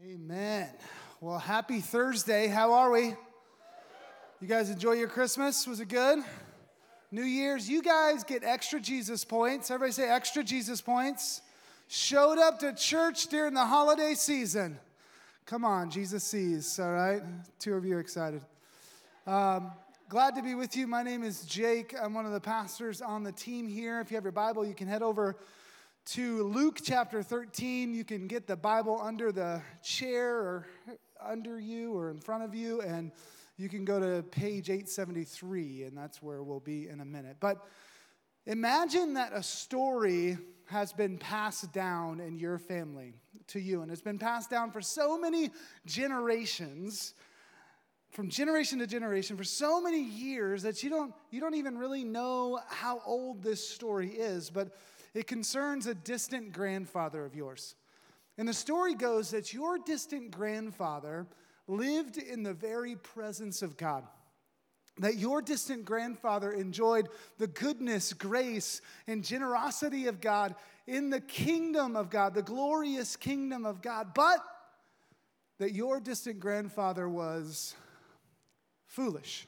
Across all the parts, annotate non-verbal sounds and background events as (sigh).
Amen. Well, happy Thursday. How are we? You guys enjoy your Christmas? Was it good? New Year's, you guys get extra Jesus points. Everybody say extra Jesus points. Showed up to church during the holiday season. Come on, Jesus sees, all right? Two of you are excited. Um, glad to be with you. My name is Jake. I'm one of the pastors on the team here. If you have your Bible, you can head over to Luke chapter 13. You can get the Bible under the chair or under you or in front of you, and you can go to page 873, and that's where we'll be in a minute. But imagine that a story has been passed down in your family to you, and it's been passed down for so many generations from generation to generation for so many years that you don't you don't even really know how old this story is but it concerns a distant grandfather of yours. And the story goes that your distant grandfather lived in the very presence of God. That your distant grandfather enjoyed the goodness, grace, and generosity of God in the kingdom of God, the glorious kingdom of God, but that your distant grandfather was foolish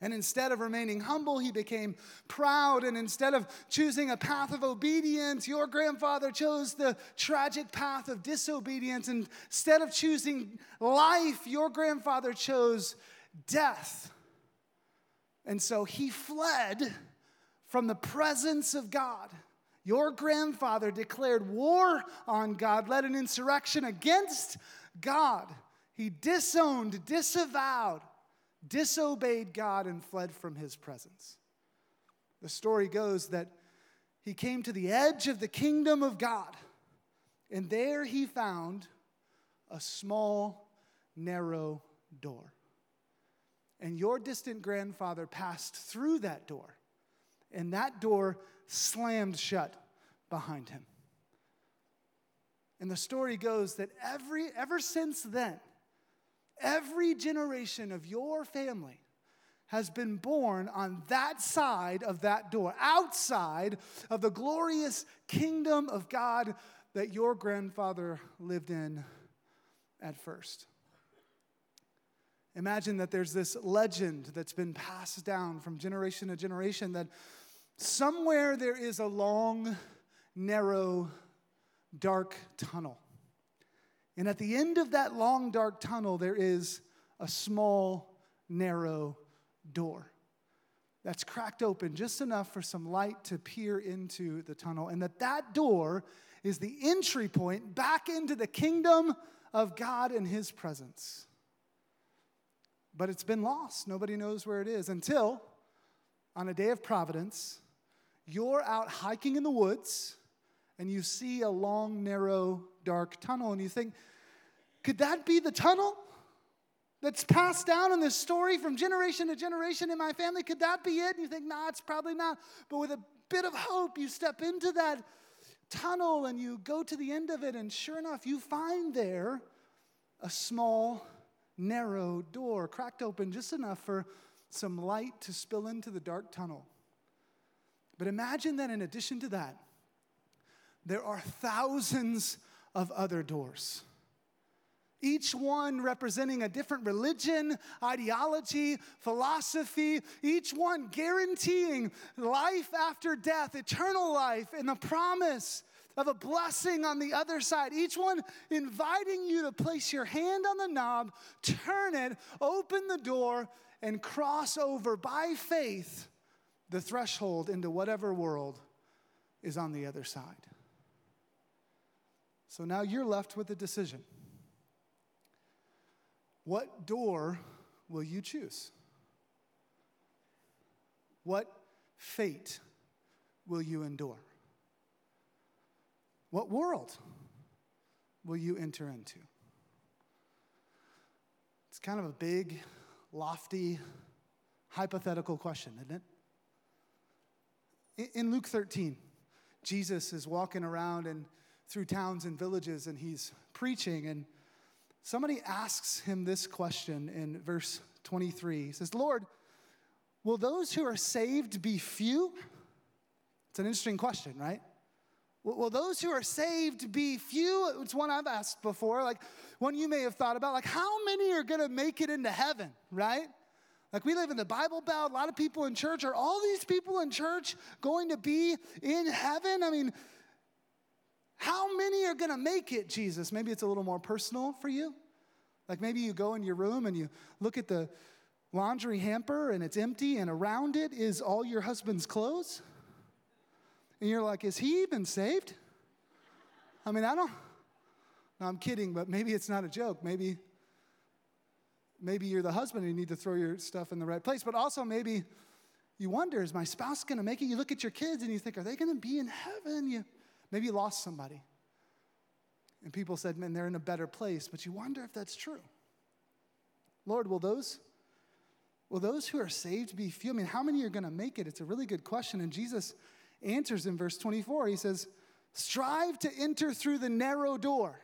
and instead of remaining humble, he became proud. And instead of choosing a path of obedience, your grandfather chose the tragic path of disobedience. And instead of choosing life, your grandfather chose death. And so he fled from the presence of God. Your grandfather declared war on God, led an insurrection against God. He disowned, disavowed disobeyed God and fled from his presence. The story goes that he came to the edge of the kingdom of God, and there he found a small, narrow door. And your distant grandfather passed through that door, and that door slammed shut behind him. And the story goes that every, ever since then, Every generation of your family has been born on that side of that door, outside of the glorious kingdom of God that your grandfather lived in at first. Imagine that there's this legend that's been passed down from generation to generation that somewhere there is a long, narrow, dark tunnel. And at the end of that long, dark tunnel, there is a small, narrow door that's cracked open just enough for some light to peer into the tunnel. And that that door is the entry point back into the kingdom of God and His presence. But it's been lost. Nobody knows where it is until on a day of providence, you're out hiking in the woods and you see a long, narrow, dark tunnel, and you think, could that be the tunnel that's passed down in this story from generation to generation in my family? Could that be it? And you think, nah, it's probably not. But with a bit of hope, you step into that tunnel and you go to the end of it, and sure enough, you find there a small, narrow door cracked open just enough for some light to spill into the dark tunnel. But imagine that in addition to that, there are thousands of other doors. Each one representing a different religion, ideology, philosophy, each one guaranteeing life after death, eternal life, and the promise of a blessing on the other side. Each one inviting you to place your hand on the knob, turn it, open the door, and cross over by faith the threshold into whatever world is on the other side. So now you're left with a decision. What door will you choose? What fate will you endure? What world will you enter into? It's kind of a big, lofty, hypothetical question, isn't it? In Luke 13, Jesus is walking around and through towns and villages and he's preaching. And somebody asks him this question in verse 23. He says, Lord, will those who are saved be few? It's an interesting question, right? Will those who are saved be few? It's one I've asked before, like one you may have thought about. Like, how many are to make it into heaven, right? Like, we live in the Bible Belt, a lot of people in church. Are all these people in church going to be in heaven? I mean, how many are going to make it, Jesus? Maybe it's a little more personal for you. Like, maybe you go in your room and you look at the laundry hamper and it's empty, and around it is all your husband's clothes. And you're like, is he even saved? I mean, I don't, no, I'm kidding, but maybe it's not a joke. Maybe, maybe you're the husband and you need to throw your stuff in the right place. But also, maybe you wonder, is my spouse going to make it? You look at your kids and you think, are they going to be in heaven? You, maybe you lost somebody. And people said, man, they're in a better place. But you wonder if that's true. Lord, will those, will those who are saved be few? I mean, how many are going to make it? It's a really good question. And Jesus answers in verse 24. He says, Strive to enter through the narrow door.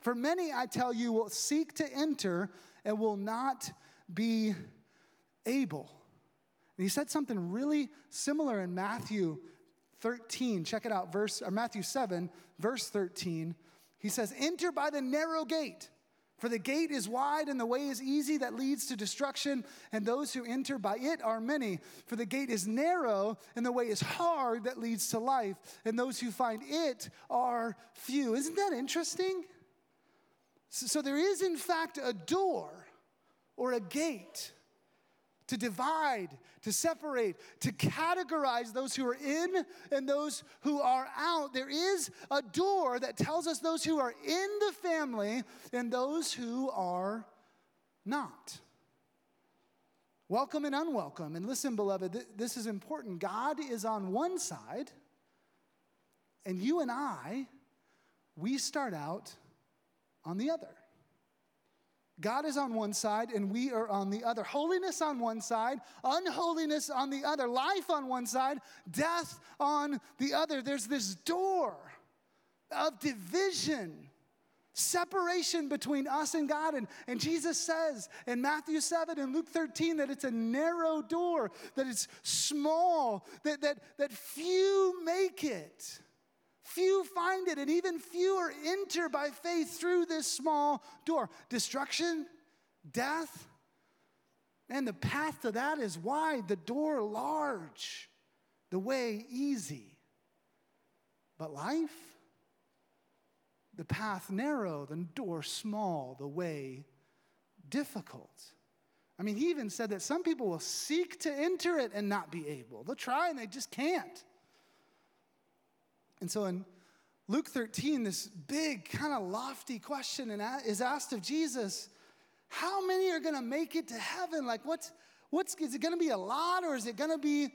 For many, I tell you, will seek to enter and will not be able. And he said something really similar in Matthew 13. Check it out, verse or Matthew 7, verse 13. He says, Enter by the narrow gate. For the gate is wide and the way is easy that leads to destruction, and those who enter by it are many. For the gate is narrow and the way is hard that leads to life, and those who find it are few. Isn't that interesting? So, there is, in fact, a door or a gate to divide, to separate, to categorize those who are in and those who are out. There is a door that tells us those who are in the family and those who are not. Welcome and unwelcome. And listen, beloved, th- this is important. God is on one side, and you and I, we start out on the other. God is on one side and we are on the other. Holiness on one side, unholiness on the other. Life on one side, death on the other. There's this door of division, separation between us and God. And, and Jesus says in Matthew 7 and Luke 13 that it's a narrow door, that it's small, that, that, that few make it. Few find it, and even fewer enter by faith through this small door. Destruction, death, and the path to that is wide, the door large, the way easy. But life, the path narrow, the door small, the way difficult. I mean, he even said that some people will seek to enter it and not be able. They'll try and they just can't. And so in Luke 13, this big, kind of lofty question is asked of Jesus How many are going to make it to heaven? Like, what's, what's is it going to be a lot or is it going to be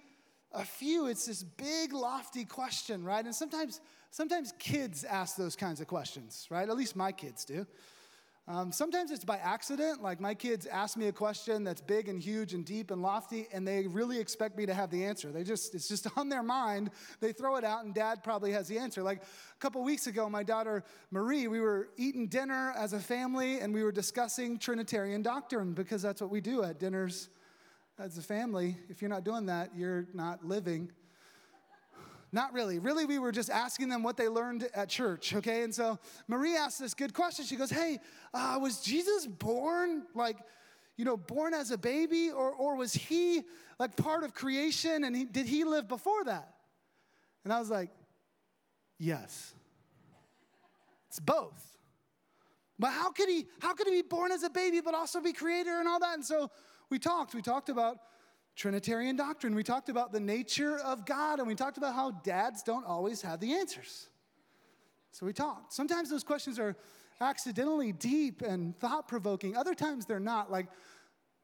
a few? It's this big, lofty question, right? And sometimes, sometimes kids ask those kinds of questions, right? At least my kids do. Um, sometimes it's by accident. Like my kids ask me a question that's big and huge and deep and lofty, and they really expect me to have the answer. They just, it's just (laughs) on their mind. They throw it out, and dad probably has the answer. Like a couple weeks ago, my daughter Marie, we were eating dinner as a family, and we were discussing Trinitarian doctrine because that's what we do at dinners as a family. If you're not doing that, you're not living. Not really. Really, we were just asking them what they learned at church, okay? And so Marie asked this good question. She goes, Hey, uh, was Jesus born like, you know, born as a baby, or, or was he like part of creation and he, did he live before that? And I was like, Yes. It's both. But how could he how could he be born as a baby but also be creator and all that? And so we talked. We talked about Trinitarian doctrine. We talked about the nature of God, and we talked about how dads don't always have the answers. So we talked. Sometimes those questions are accidentally deep and thought provoking, other times they're not. Like,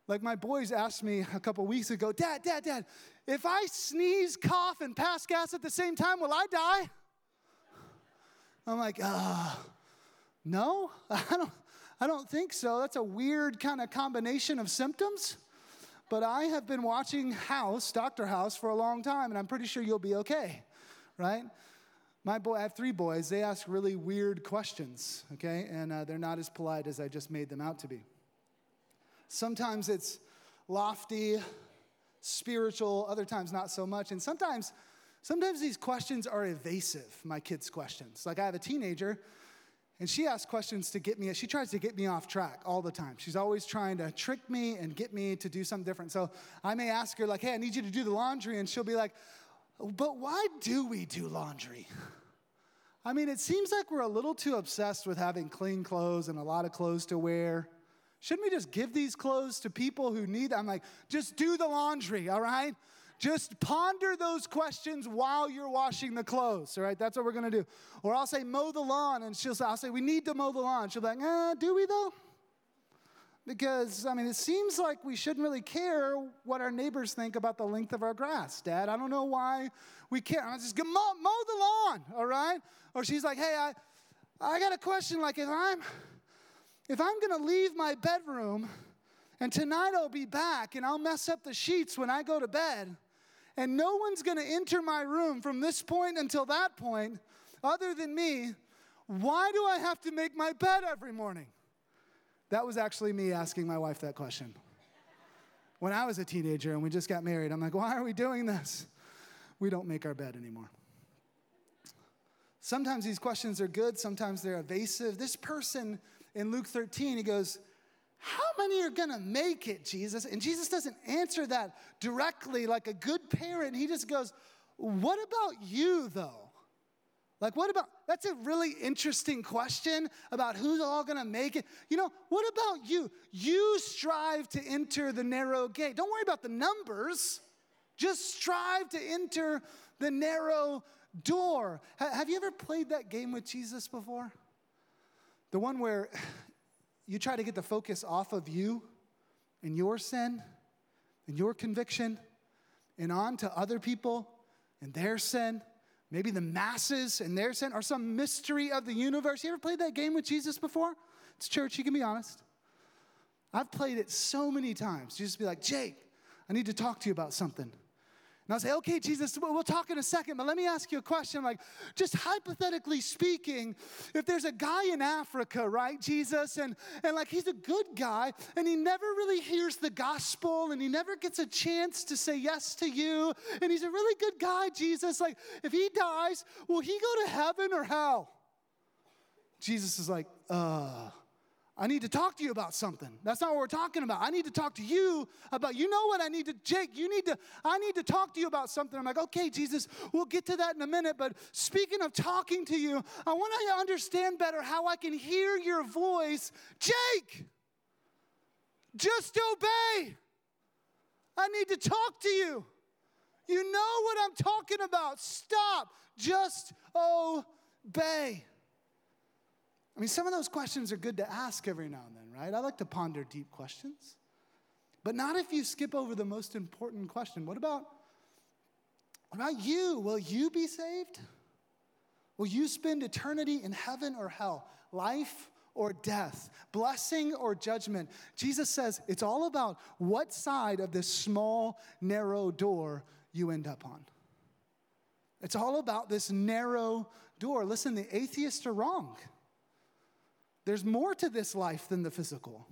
like my boys asked me a couple weeks ago Dad, Dad, Dad, if I sneeze, cough, and pass gas at the same time, will I die? I'm like, uh, no, (laughs) I don't, I don't think so. That's a weird kind of combination of symptoms. But I have been watching House, Dr. House, for a long time, and I'm pretty sure you'll be okay, right? My boy, I have three boys. They ask really weird questions, okay? And uh, they're not as polite as I just made them out to be. Sometimes it's lofty, spiritual, other times not so much. And sometimes Sometimes these questions are evasive, my kids' questions. Like I have a teenager, and she asks questions to get me, she tries to get me off track all the time. She's always trying to trick me and get me to do something different. So I may ask her, like, hey, I need you to do the laundry, and she'll be like, but why do we do laundry? (laughs) I mean, it seems like we're a little too obsessed with having clean clothes and a lot of clothes to wear. Shouldn't we just give these clothes to people who need them? I'm like, just do the laundry, all right? Just ponder those questions while you're washing the clothes, all right? That's what we're gonna do. Or I'll say, mow the lawn, and she'll say, I'll say, we need to mow the lawn. She'll be like, eh, do we though? Because, I mean, it seems like we shouldn't really care what our neighbors think about the length of our grass, Dad. I don't know why we care. I'm just gonna mow, mow the lawn, all right? Or she's like, hey, I, I got a question. Like, if I'm, if I'm gonna leave my bedroom and tonight I'll be back and I'll mess up the sheets when I go to bed, and no one's gonna enter my room from this point until that point other than me, why do I have to make my bed every morning? That was actually me asking my wife that question. When I was a teenager and we just got married, I'm like, why are we doing this? We don't make our bed anymore. Sometimes these questions are good, sometimes they're evasive. This person in Luke 13, he goes, How many are gonna make it, Jesus? And Jesus doesn't answer that directly like a good parent. He just goes, What about you, though? Like, what about, that's a really interesting question about who's all gonna make it. You know, what about you? You strive to enter the narrow gate. Don't worry about the numbers, just strive to enter the narrow door. have you ever played that game with Jesus before? The one where you try to get the focus off of you and your sin and your conviction and on to other people and their sin maybe the masses and their sin, or some mystery of the universe. You ever played that game with Jesus before? It's church, you can be honest. I've played it so many times. You just be like, Jake, I need to talk to you about something. And I'll say, okay, Jesus, we'll talk in a second, but let me ask you a question. Like, just hypothetically speaking, if there's a guy in Africa, right, Jesus, and, and like he's a good guy, and he never really hears the gospel, and he never gets a chance to say yes to you, and he's a really good guy, Jesus, like, if he dies, will he go to heaven or hell? Jesus is like, uh, I need to talk to you about something. That's not what we're talking about. I need to talk to you about, you know what I need to, Jake, you need to, I need to talk to you about something. I'm like, okay, Jesus, we'll get to that in a minute. But speaking of talking to you, I want to understand better how I can hear your voice. Jake, just obey. I need to talk to you. You know what I'm talking about. Stop. Just obey. I mean, some of those questions are good to ask every now and then, right? I like to ponder deep questions. But not if you skip over the most important question. What about, what about you? Will you be saved? Will you spend eternity in heaven or hell? Life or death? Blessing or judgment? Jesus says it's all about what side of this small, narrow door you end up on. It's all about this narrow door. Listen, the atheists are wrong. There's more to this life than the physical.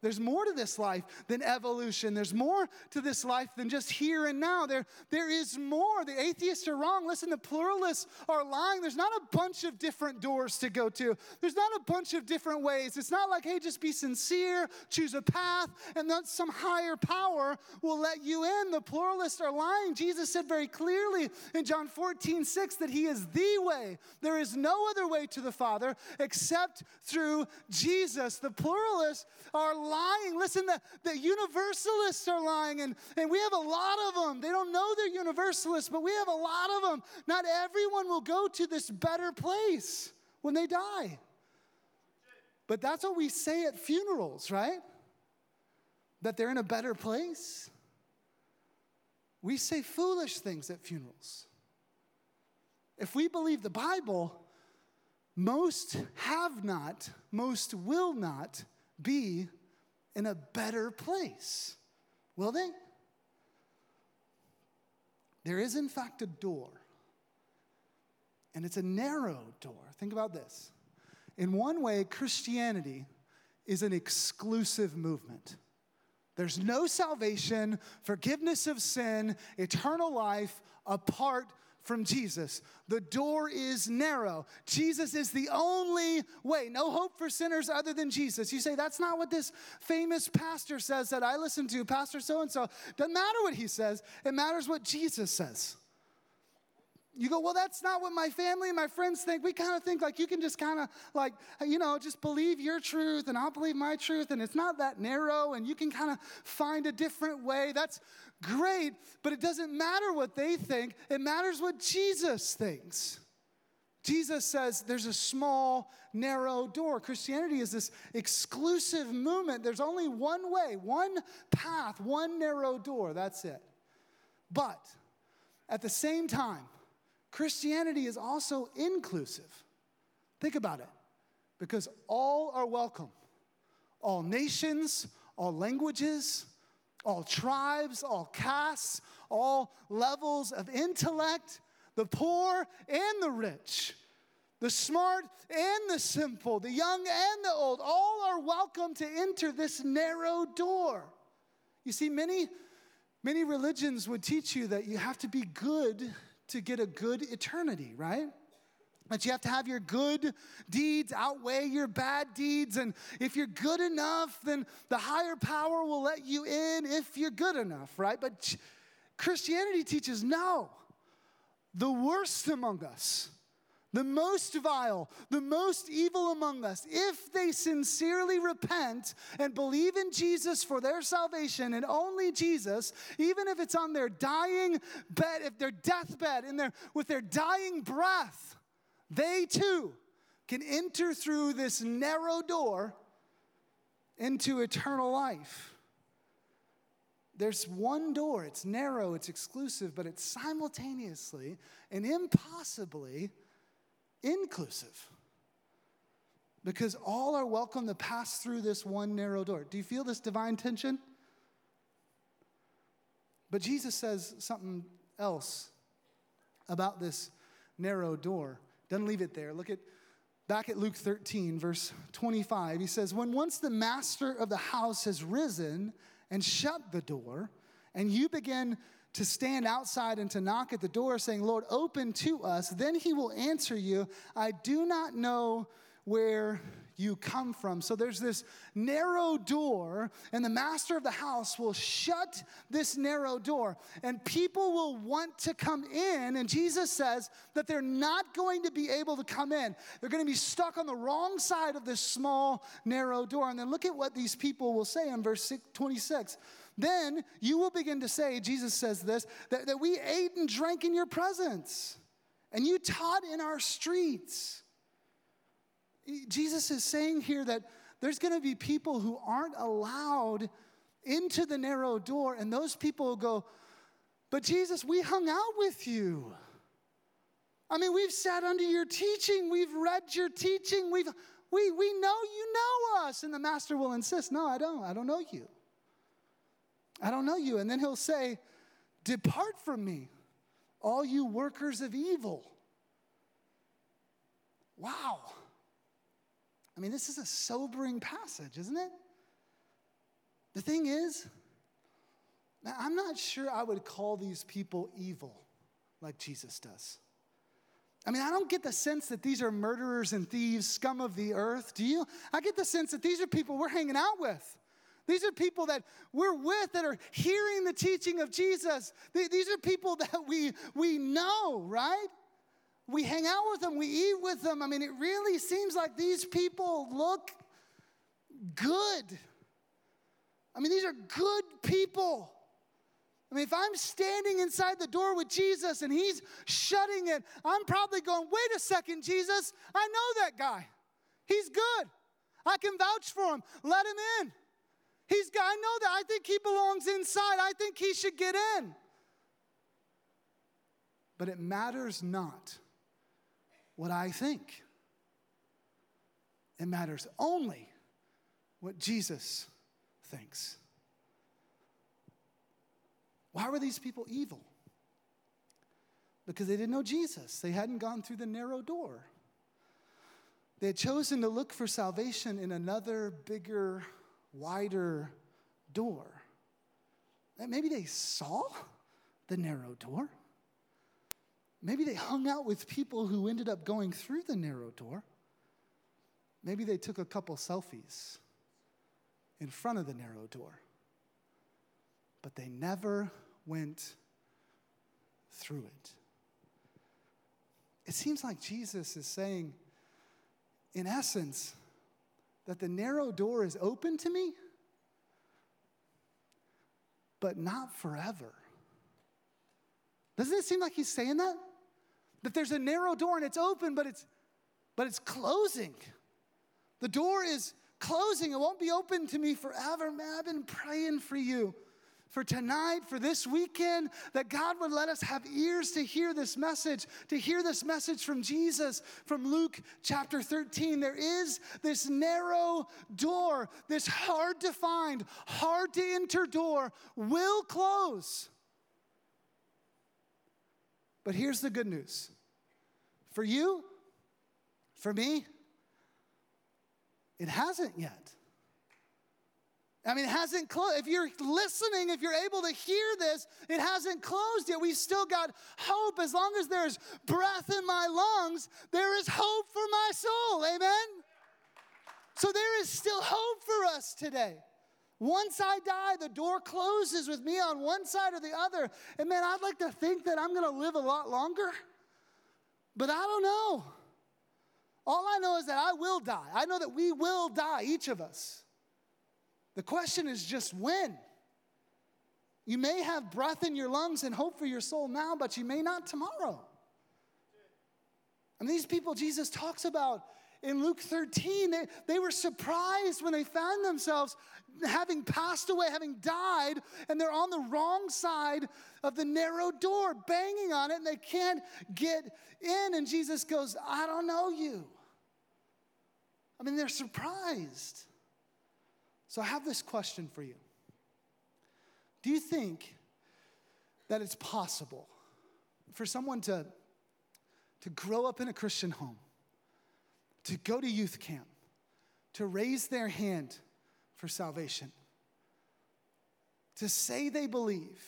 There's more to this life than evolution. There's more to this life than just here and now. There, there is more. The atheists are wrong. Listen, the pluralists are lying. There's not a bunch of different doors to go to, there's not a bunch of different ways. It's not like, hey, just be sincere, choose a path, and then some higher power will let you in. The pluralists are lying. Jesus said very clearly in John 14, 6 that He is the way. There is no other way to the Father except through Jesus. The pluralists are lying. Listen, the, the universalists are lying, and, and we have a lot of them. They don't know they're universalists, but we have a lot of them. Not everyone will go to this better place when they die. But that's what we say at funerals, right? That they're in a better place. We say foolish things at funerals. If we believe the Bible, most have not, most will not be in a better place. Will they? There is, in fact, a door, and it's a narrow door. Think about this. In one way, Christianity is an exclusive movement. There's no salvation, forgiveness of sin, eternal life apart from Jesus. The door is narrow. Jesus is the only way. No hope for sinners other than Jesus. You say, that's not what this famous pastor says that I listen to, Pastor so and so. Doesn't matter what he says, it matters what Jesus says. You go, well, that's not what my family and my friends think. We kind of think like you can just kind of like, you know, just believe your truth and I'll believe my truth, and it's not that narrow, and you can kind of find a different way. That's great, but it doesn't matter what they think, it matters what Jesus thinks. Jesus says there's a small, narrow door. Christianity is this exclusive movement. There's only one way, one path, one narrow door. That's it. But at the same time, Christianity is also inclusive. Think about it. Because all are welcome. All nations, all languages, all tribes, all castes, all levels of intellect, the poor and the rich, the smart and the simple, the young and the old, all are welcome to enter this narrow door. You see, many, many religions would teach you that you have to be good to get a good eternity, right? That you have to have your good deeds outweigh your bad deeds. And if you're good enough, then the higher power will let you in if you're good enough, right? But Christianity teaches no. The worst among us the most vile, the most evil among us, if they sincerely repent and believe in Jesus for their salvation and only Jesus, even if it's on their dying bed, if their deathbed, in their, with their dying breath, they too can enter through this narrow door into eternal life. There's one door, it's narrow, it's exclusive, but it's simultaneously and impossibly inclusive. Because all are welcome to pass through this one narrow door. Do you feel this divine tension? But Jesus says something else about this narrow door. Doesn't leave it there. Look at back at Luke 13, verse 25. He says, When once the master of the house has risen and shut the door, and you begin to stand outside and to knock at the door, saying, Lord, open to us, then he will answer you, I do not know where you come from. So there's this narrow door, and the master of the house will shut this narrow door, and people will want to come in. And Jesus says that they're not going to be able to come in. They're going to be stuck on the wrong side of this small, narrow door. And then look at what these people will say in verse 26. Then you will begin to say, Jesus says this, that, that we ate and drank in your presence, and you taught in our streets. Jesus is saying here that there's going to be people who aren't allowed into the narrow door, and those people will go, But Jesus, we hung out with you. I mean, we've sat under your teaching, we've read your teaching, we've, we, we know you know us. And the master will insist, No, I don't. I don't know you. I don't know you. And then he'll say, Depart from me, all you workers of evil. Wow. I mean, this is a sobering passage, isn't it? The thing is, I'm not sure I would call these people evil like Jesus does. I mean, I don't get the sense that these are murderers and thieves, scum of the earth. Do you? I get the sense that these are people we're hanging out with. These are people that we're with that are hearing the teaching of Jesus. These are people that we, we know, right? We hang out with them, we eat with them. I mean, it really seems like these people look good. I mean, these are good people. I mean, if I'm standing inside the door with Jesus and he's shutting it, I'm probably going, wait a second, Jesus, I know that guy. He's good. I can vouch for him. Let him in. He's I know that. I think he belongs inside. I think he should get in. But it matters not what I think. It matters only what Jesus thinks. Why were these people evil? Because they didn't know Jesus. They hadn't gone through the narrow door. They had chosen to look for salvation in another, bigger, wider door. Maybe they saw the narrow door. Maybe they hung out with people who ended up going through the narrow door. Maybe they took a couple selfies in front of the narrow door. But they never went through it. It seems like Jesus is saying, in essence, that the narrow door is open to me, but not forever. Doesn't it seem like he's saying that? That there's a narrow door and it's open, but it's but it's closing. The door is closing. It won't be open to me forever. Man, I've been praying for you for tonight, for this weekend, that God would let us have ears to hear this message, to hear this message from Jesus from Luke chapter 13. There is this narrow door, this hard to find, hard to enter door will close. But here's the good news for you, for me, it hasn't yet. I mean, it hasn't closed. If you're listening, if you're able to hear this, it hasn't closed yet. We've still got hope. As long as there's breath in my lungs, there is hope for my soul. Amen? So there is still hope for us today. Once I die, the door closes with me on one side or the other. And man, I'd like to think that I'm going to live a lot longer, but I don't know. All I know is that I will die. I know that we will die, each of us. The question is just when. You may have breath in your lungs and hope for your soul now, but you may not tomorrow. And these people Jesus talks about in Luke 13, they, they were surprised when they found themselves having passed away, having died, and they're on the wrong side of the narrow door, banging on it, and they can't get in. And Jesus goes, I don't know you. I mean, they're surprised. So I have this question for you Do you think that it's possible for someone to, to grow up in a Christian home, to go to youth camp, to raise their hand for salvation, to say they believe,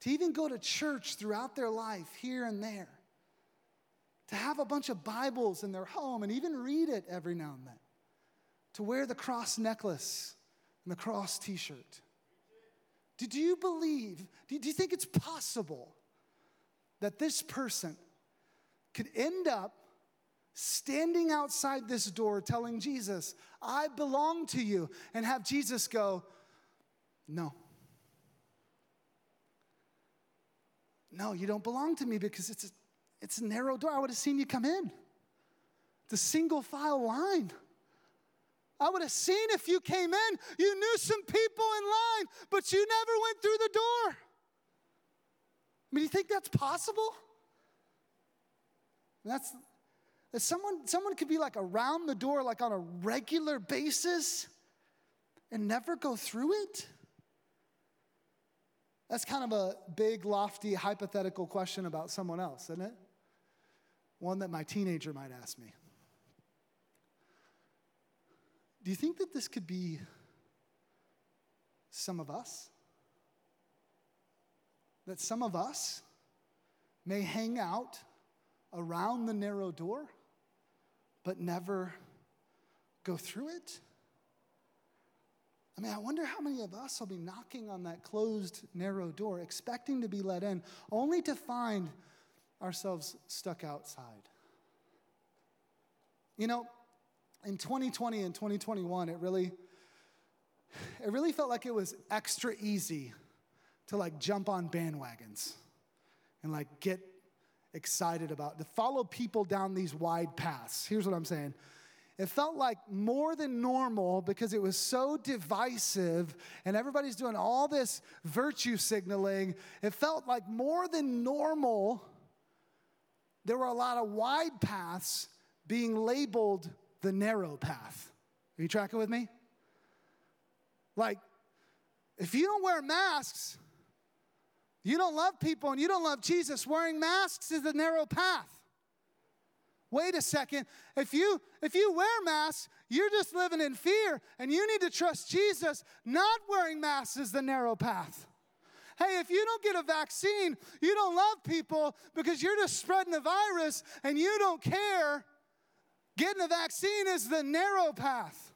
to even go to church throughout their life here and there? to have a bunch of Bibles in their home and even read it every now and then, to wear the cross necklace and the cross t shirt. Do, you believe, do you think it's possible that this person could end up standing outside this door telling Jesus, I belong to you, and have Jesus go, No. No, you don't belong to me because it's a it's a narrow door. I would have seen you come in. A single file line. I would have seen if you came in. You knew some people in line, but you never went through the door. I mean, do you think that's possible? That's that someone someone could be like around the door like on a regular basis and never go through it? That's kind of a big, lofty, hypothetical question about someone else, isn't it? one that my teenager might ask me. Do you think that this could be some of us? That some of us may hang out around the narrow door, but never go through it? I mean, I wonder how many of us will be knocking on that closed, narrow door, expecting to be let in, only to find ourselves stuck outside. You know, in 2020 and 2021, it really, it really felt like it was extra easy to like jump on bandwagons and like get excited about, to follow people down these wide paths. Here's what I'm saying. It felt like more than normal because it was so divisive and everybody's doing all this virtue signaling. It felt like more than normal there were a lot of wide paths being labeled the narrow path. Are you tracking with me? Like, if you don't wear masks, you don't love people and you don't love Jesus, wearing masks is the narrow path. Wait a second. If you if you wear masks, you're just living in fear and you need to trust Jesus. Not wearing masks is the narrow path. hey, if you don't get a vaccine, you don't love people because you're just spreading the virus and you don't care. Getting a vaccine is the narrow path.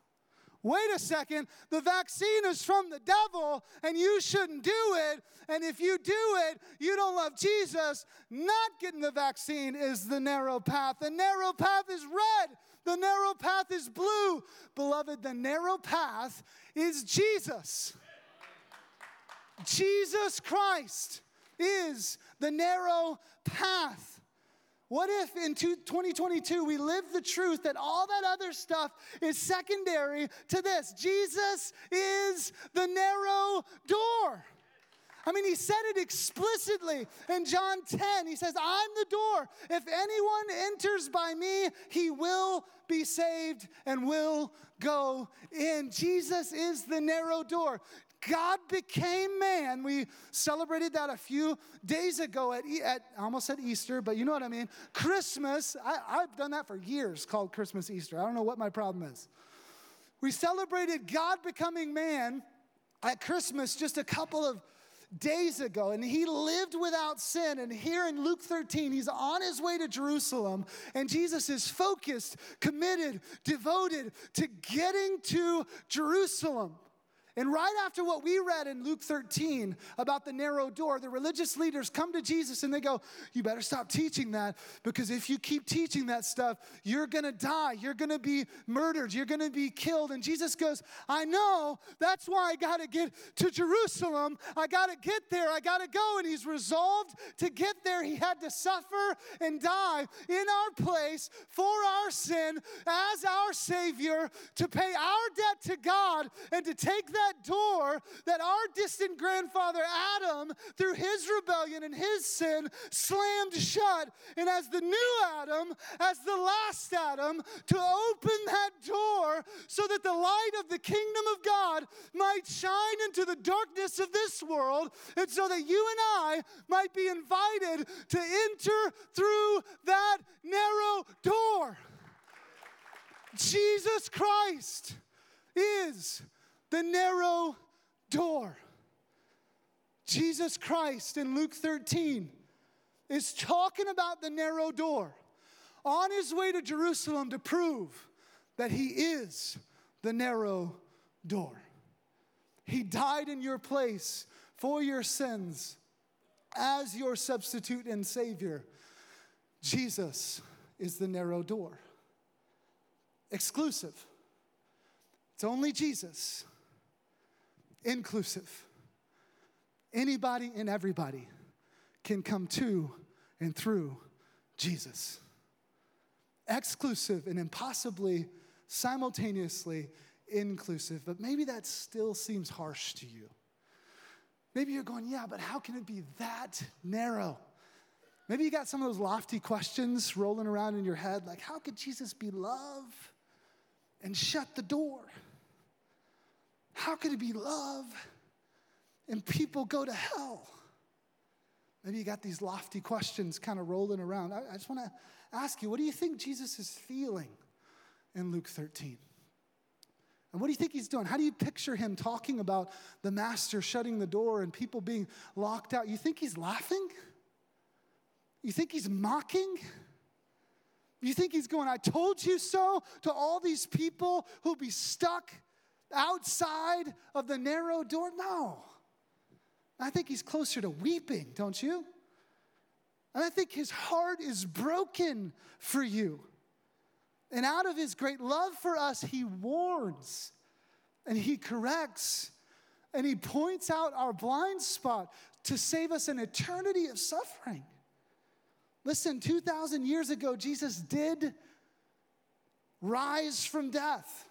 Wait a second, the vaccine is from the devil and you shouldn't do it. And if you do it, you don't love Jesus. Not getting the vaccine is the narrow path. The narrow path is red, the narrow path is blue. Beloved, the narrow path is Jesus. Jesus Christ is the narrow path. What if in 2022 we live the truth that all that other stuff is secondary to this? Jesus is the narrow door. I mean, he said it explicitly in John 10. He says, I'm the door. If anyone enters by me, he will be saved and will go in. Jesus is the narrow door. God became man. We celebrated that a few days ago at, at almost at Easter, but you know what I mean. Christmas, I, I've done that for years called Christmas Easter. I don't know what my problem is. We celebrated God becoming man at Christmas just a couple of days ago, and he lived without sin. And here in Luke 13, he's on his way to Jerusalem, and Jesus is focused, committed, devoted to getting to Jerusalem. And right after what we read in Luke 13 about the narrow door, the religious leaders come to Jesus and they go, You better stop teaching that because if you keep teaching that stuff, you're gonna die. You're gonna be murdered. You're gonna be killed. And Jesus goes, I know. That's why I gotta get to Jerusalem. I gotta get there. I gotta go. And he's resolved to get there. He had to suffer and die in our place for our sin as our Savior to pay our debt to God and to take that that door that our distant grandfather Adam, through his rebellion and his sin, slammed shut. And as the new Adam, as the last Adam, to open that door so that the light of the kingdom of God might shine into the darkness of this world, and so that you and I might be invited to enter through that narrow door. Jesus Christ is the narrow door. Jesus Christ in Luke 13 is talking about the narrow door on his way to Jerusalem to prove that he is the narrow door. He died in your place for your sins as your substitute and Savior. Jesus is the narrow door. Exclusive. It's only Jesus inclusive. Anybody and everybody can come to and through Jesus. Exclusive and impossibly simultaneously inclusive, but maybe that still seems harsh to you. Maybe you're going, yeah, but how can it be that narrow? Maybe you got some of those lofty questions rolling around in your head, like, how could Jesus be love and shut the door? How could it be love and people go to hell? Maybe you got these lofty questions kind of rolling around. I, I just want to ask you what do you think Jesus is feeling in Luke 13? And what do you think he's doing? How do you picture him talking about the master shutting the door and people being locked out? You think he's laughing? You think he's mocking? You think he's going, I told you so to all these people who'll be stuck outside of the narrow door? No. I think he's closer to weeping, don't you? And I think his heart is broken for you. And out of his great love for us, he warns and he corrects and he points out our blind spot to save us an eternity of suffering. Listen, 2,000 years ago, Jesus did rise from death.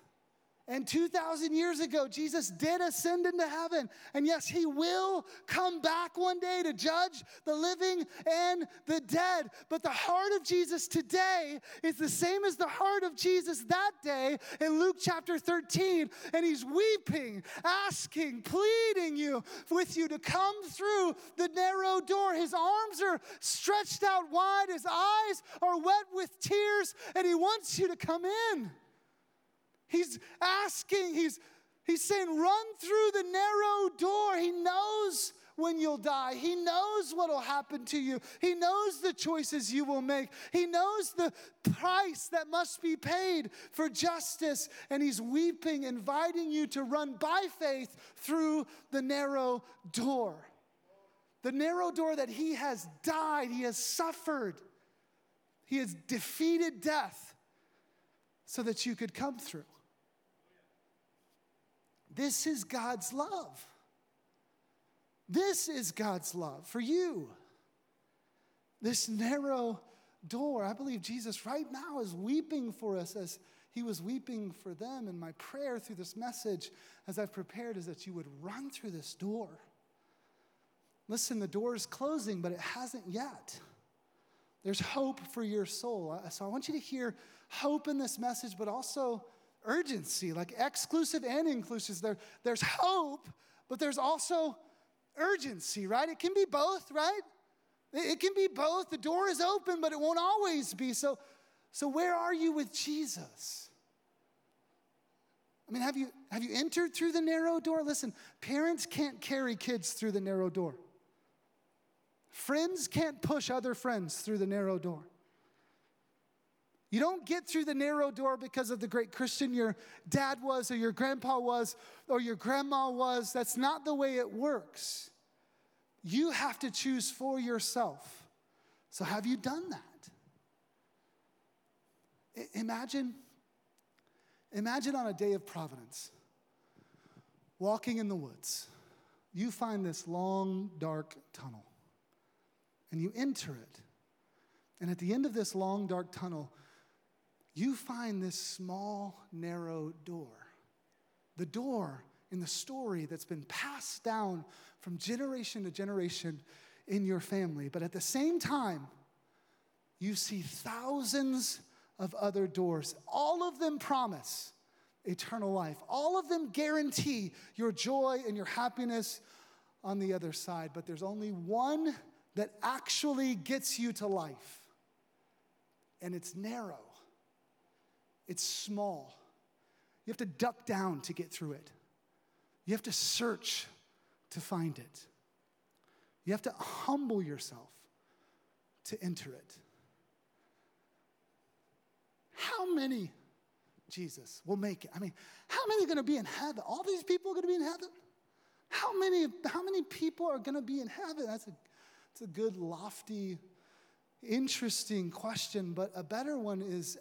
And 2,000 years ago, Jesus did ascend into heaven. And yes, he will come back one day to judge the living and the dead. But the heart of Jesus today is the same as the heart of Jesus that day in Luke chapter 13. And he's weeping, asking, pleading you with you to come through the narrow door. His arms are stretched out wide, his eyes are wet with tears, and he wants you to come in. He's asking, he's, he's saying, run through the narrow door. He knows when you'll die. He knows what will happen to you. He knows the choices you will make. He knows the price that must be paid for justice. And He's weeping, inviting you to run by faith through the narrow door. The narrow door that He has died, He has suffered, He has defeated death so that you could come through. This is God's love. This is God's love for you. This narrow door. I believe Jesus right now is weeping for us as he was weeping for them. And my prayer through this message, as I've prepared, is that you would run through this door. Listen, the door is closing, but it hasn't yet. There's hope for your soul. Uh, so I want you to hear hope in this message, but also urgency, like exclusive and inclusive. There, there's hope, but there's also urgency, right? It can be both, right? It can be both. The door is open, but it won't always be. So, so where are you with Jesus? I mean, have you, have you entered through the narrow door? Listen, parents can't carry kids through the narrow door. Friends can't push other friends through the narrow door. You don't get through the narrow door because of the great Christian your dad was, or your grandpa was, or your grandma was. That's not the way it works. You have to choose for yourself. So, have you done that? I- imagine, imagine on a day of providence, walking in the woods. You find this long, dark tunnel, and you enter it. And at the end of this long, dark tunnel, you find this small, narrow door. The door in the story that's been passed down from generation to generation in your family. But at the same time, you see thousands of other doors. All of them promise eternal life, all of them guarantee your joy and your happiness on the other side. But there's only one that actually gets you to life, and it's narrow. It's small. You have to duck down to get through it. You have to search to find it. You have to humble yourself to enter it. How many, Jesus, will make it? I mean, how many are going to be in heaven? All these people are going to be in heaven? How many, how many people are going to be in heaven? That's a, that's a good, lofty, interesting question, but a better one is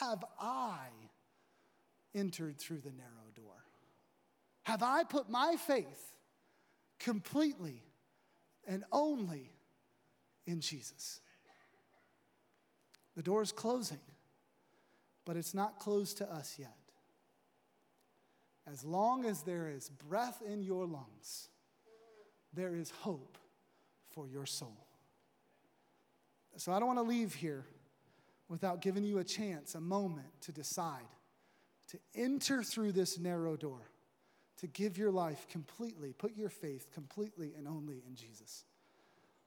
have I entered through the narrow door? Have I put my faith completely and only in Jesus? The door is closing, but it's not closed to us yet. As long as there is breath in your lungs, there is hope for your soul. So I don't want to leave here without giving you a chance, a moment to decide to enter through this narrow door, to give your life completely, put your faith completely and only in Jesus.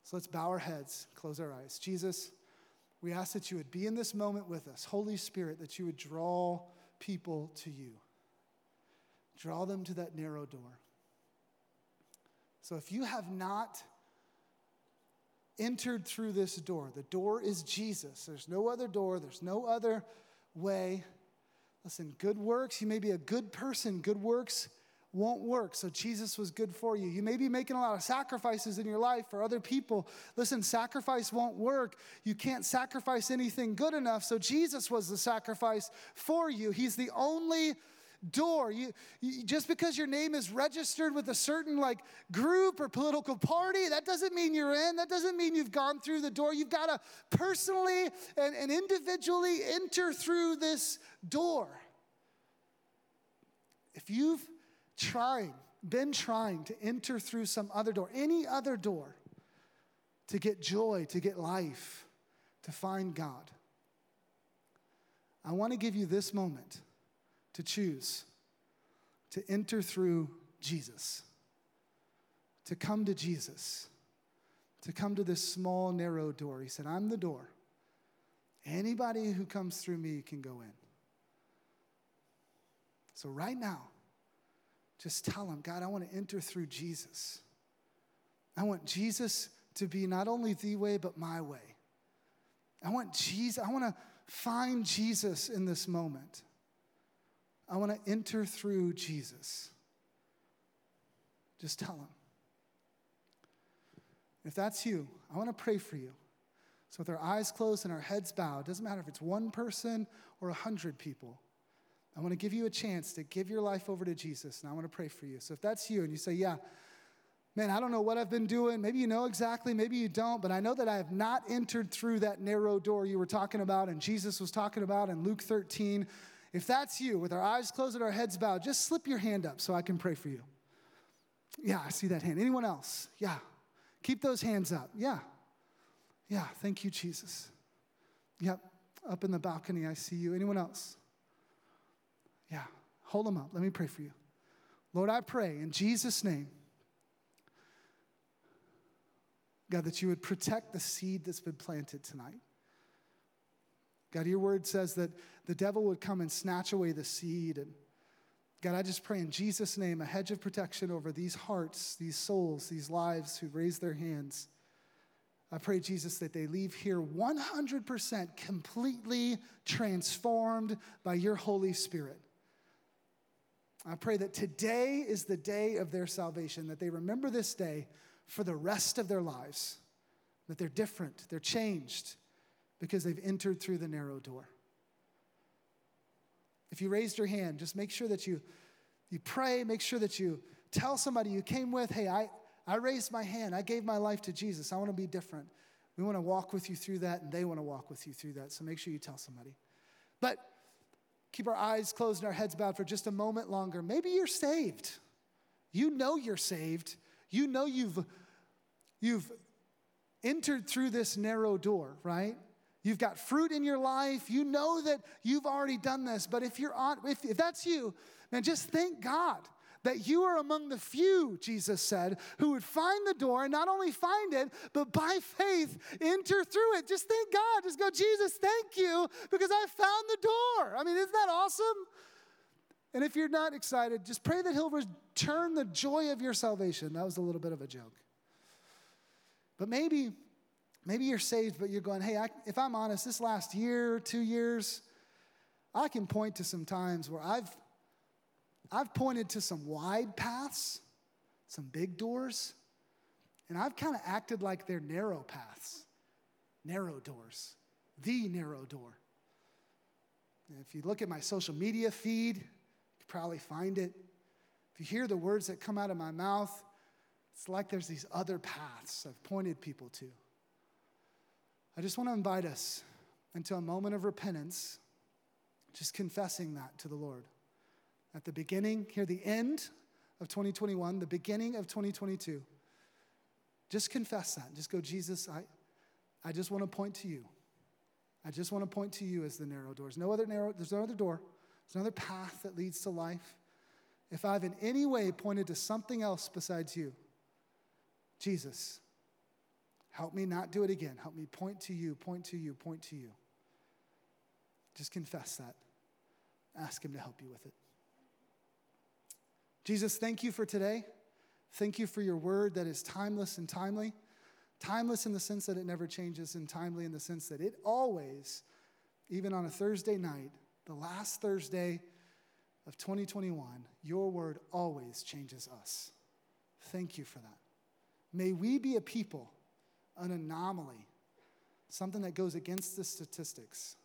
So let's bow our heads, close our eyes. Jesus, we ask that you would be in this moment with us. Holy Spirit, that you would draw people to you, draw them to that narrow door. So if you have not entered through this door. The door is Jesus. There's no other door, there's no other way. Listen, good works, you may be a good person, good works won't work. So Jesus was good for you. You may be making a lot of sacrifices in your life for other people. Listen, sacrifice won't work. You can't sacrifice anything good enough. So Jesus was the sacrifice for you. He's the only door. You, you, just because your name is registered with a certain like group or political party, that doesn't mean you're in. That doesn't mean you've gone through the door. You've got to personally and, and individually enter through this door. If you've tried, been trying to enter through some other door, any other door, to get joy, to get life, to find God, I want to give you this moment to choose to enter through Jesus, to come to Jesus, to come to this small, narrow door. He said, I'm the door. Anybody who comes through me can go in. So, right now, just tell him, God, I want to enter through Jesus. I want Jesus to be not only the way, but my way. I want Jesus, I want to find Jesus in this moment. I want to enter through Jesus. Just tell him. If that's you, I want to pray for you. So, with our eyes closed and our heads bowed, doesn't matter if it's one person or a hundred people, I want to give you a chance to give your life over to Jesus, and I want to pray for you. So, if that's you and you say, Yeah, man, I don't know what I've been doing. Maybe you know exactly, maybe you don't, but I know that I have not entered through that narrow door you were talking about and Jesus was talking about in Luke 13. If that's you, with our eyes closed and our heads bowed, just slip your hand up so I can pray for you. Yeah, I see that hand. Anyone else? Yeah. Keep those hands up. Yeah. Yeah, thank you, Jesus. Yep, up in the balcony, I see you. Anyone else? Yeah, hold them up. Let me pray for you. Lord, I pray in Jesus' name, God, that you would protect the seed that's been planted tonight. God, your word says that the devil would come and snatch away the seed. And God, I just pray in Jesus' name a hedge of protection over these hearts, these souls, these lives who raise their hands. I pray, Jesus, that they leave here 100% completely transformed by your Holy Spirit. I pray that today is the day of their salvation, that they remember this day for the rest of their lives, that they're different, they're changed because they've entered through the narrow door. If you raised your hand, just make sure that you, you pray, make sure that you tell somebody you came with, hey, I, I raised my hand, I gave my life to Jesus, I want to be different. We want to walk with you through that, and they want to walk with you through that. So make sure you tell somebody. But keep our eyes closed and our heads bowed for just a moment longer. Maybe you're saved. You know you're saved. You know you've, you've entered through this narrow door, right? You've got fruit in your life. You know that you've already done this. But if you're on, if, if that's you, man, just thank God that you are among the few, Jesus said, who would find the door and not only find it, but by faith enter through it. Just thank God. Just go, Jesus, thank you because I found the door. I mean, isn't that awesome? And if you're not excited, just pray that He'll return the joy of your salvation. That was a little bit of a joke. But maybe, maybe you're saved, but you're going, hey, I, if I'm honest, this last year, two years, I can point to some times where I've I've pointed to some wide paths, some big doors, and I've kind of acted like they're narrow paths, narrow doors, the narrow door. And if you look at my social media feed, you probably find it. If you hear the words that come out of my mouth, it's like there's these other paths I've pointed people to. I just want to invite us into a moment of repentance, just confessing that to the Lord at the beginning, here, the end of 2021, the beginning of 2022. Just confess that. Just go, Jesus, I, I just want to point to you. I just want to point to you as the narrow door. There's no other narrow, there's no other door. There's no other path that leads to life. If I've in any way pointed to something else besides you, Jesus, help me not do it again. Help me point to you, point to you, point to you. Just confess that. Ask Him to help you with it. Jesus, thank you for today. Thank you for your word that is timeless and timely. Timeless in the sense that it never changes, and timely in the sense that it always, even on a Thursday night, the last Thursday of 2021, your word always changes us. Thank you for that. May we be a people, an anomaly, something that goes against the statistics.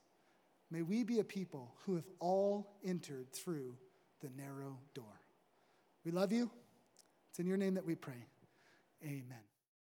May we be a people who have all entered through the narrow door. We love you. It's in your name that we pray. Amen.